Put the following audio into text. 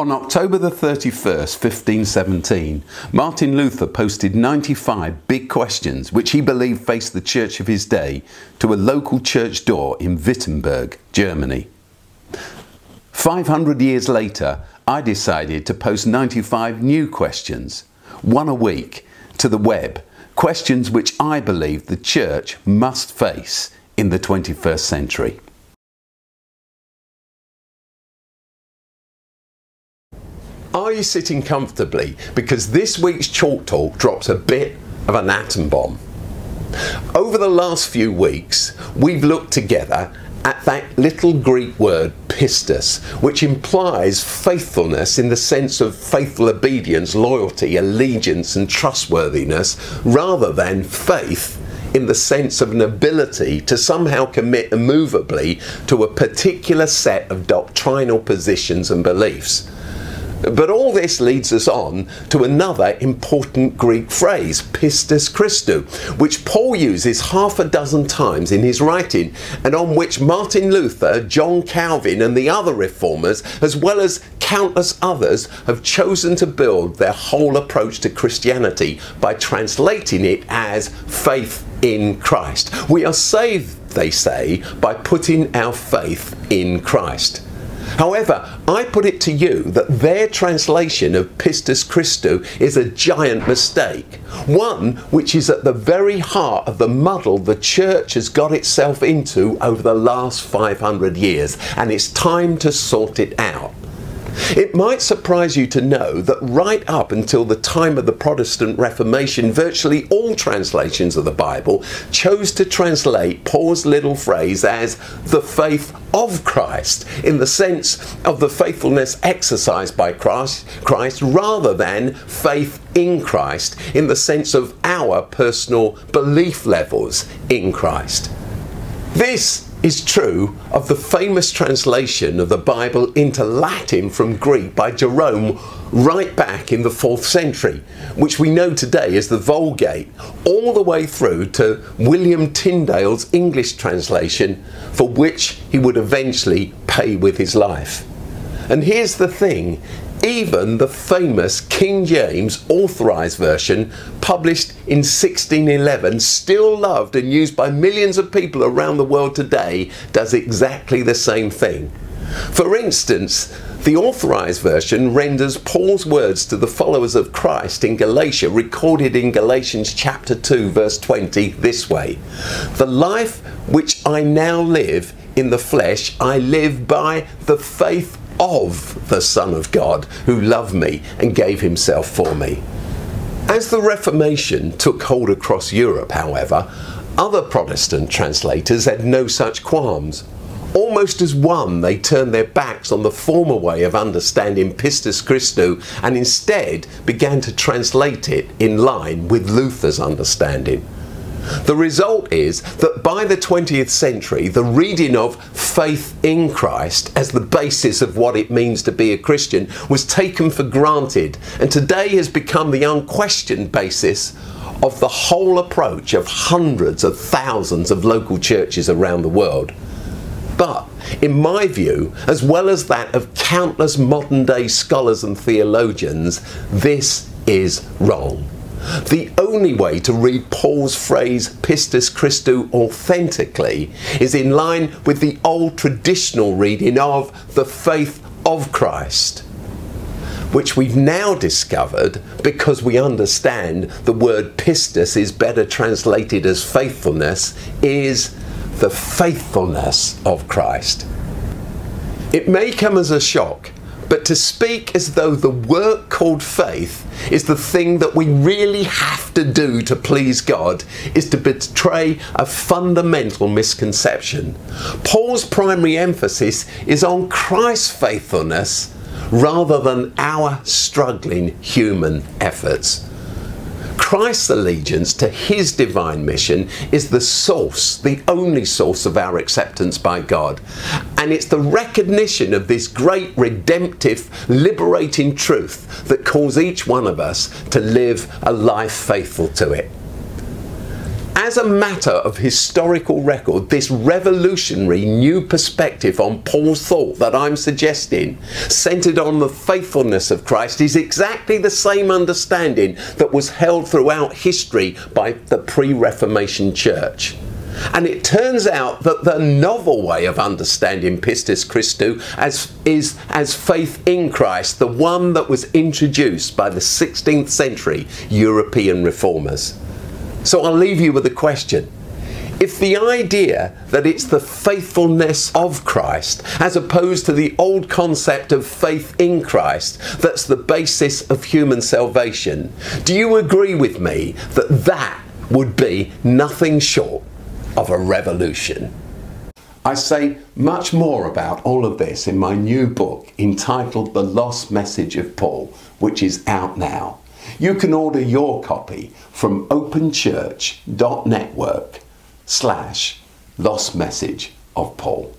On October the 31st, 1517, Martin Luther posted 95 big questions which he believed faced the church of his day to a local church door in Wittenberg, Germany. 500 years later, I decided to post 95 new questions, one a week, to the web, questions which I believe the church must face in the 21st century. Are you sitting comfortably? Because this week's Chalke Talk drops a bit of an atom bomb. Over the last few weeks, we've looked together at that little Greek word pistis, which implies faithfulness in the sense of faithful obedience, loyalty, allegiance, and trustworthiness, rather than faith in the sense of an ability to somehow commit immovably to a particular set of doctrinal positions and beliefs. But all this leads us on to another important Greek phrase, pistis Christou, which Paul uses half a dozen times in his writing, and on which Martin Luther, John Calvin, and the other reformers, as well as countless others, have chosen to build their whole approach to Christianity by translating it as faith in Christ. We are saved, they say, by putting our faith in Christ. However, I put it to you that their translation of Pistis Christou is a giant mistake. One which is at the very heart of the muddle the church has got itself into over the last 500 years, and it's time to sort it out. It might surprise you to know that right up until the time of the Protestant Reformation, virtually all translations of the Bible chose to translate Paul's little phrase as the faith of Christ, in the sense of the faithfulness exercised by Christ, Christ rather than faith in Christ, in the sense of our personal belief levels in Christ. This is true of the famous translation of the Bible into Latin from Greek by Jerome right back in the 4th century, which we know today as the Vulgate, all the way through to William Tyndale's English translation, for which he would eventually pay with his life. And here's the thing even the famous King James Authorized Version, published in 1611, still loved and used by millions of people around the world today, does exactly the same thing. For instance, the Authorized Version renders Paul's words to the followers of Christ in Galatia, recorded in Galatians chapter 2, verse 20, this way The life which I now live in the flesh, I live by the faith of the Son of God who loved me and gave himself for me. As the Reformation took hold across Europe, however, other Protestant translators had no such qualms. Almost as one, they turned their backs on the former way of understanding Pistis Christou and instead began to translate it in line with Luther's understanding. The result is that by the 20th century, the reading of faith in Christ as the basis of what it means to be a Christian was taken for granted and today has become the unquestioned basis of the whole approach of hundreds of thousands of local churches around the world. But in my view, as well as that of countless modern day scholars and theologians, this is wrong. The only way to read Paul's phrase pistis Christou authentically is in line with the old traditional reading of the faith of Christ, which we've now discovered because we understand the word pistis is better translated as faithfulness, is the faithfulness of Christ. It may come as a shock but to speak as though the work called faith is the thing that we really have to do to please God is to betray a fundamental misconception. Paul's primary emphasis is on Christ's faithfulness rather than our struggling human efforts. Christ's allegiance to his divine mission is the source, the only source of our acceptance by God. And it's the recognition of this great redemptive, liberating truth that calls each one of us to live a life faithful to it as a matter of historical record, this revolutionary new perspective on Paul's thought that I'm suggesting, centered on the faithfulness of Christ, is exactly the same understanding that was held throughout history by the pre Reformation church. And it turns out that the novel way of understanding Pistis Christou as, is as faith in Christ, the one that was introduced by the 16th century European reformers. So I'll leave you with a question. If the idea that it's the faithfulness of Christ, as opposed to the old concept of faith in Christ, that's the basis of human salvation, do you agree with me that that would be nothing short of a revolution? I say much more about all of this in my new book entitled The Lost Message of Paul, which is out now. You can order your copy from openchurch.network slash lost message of Paul.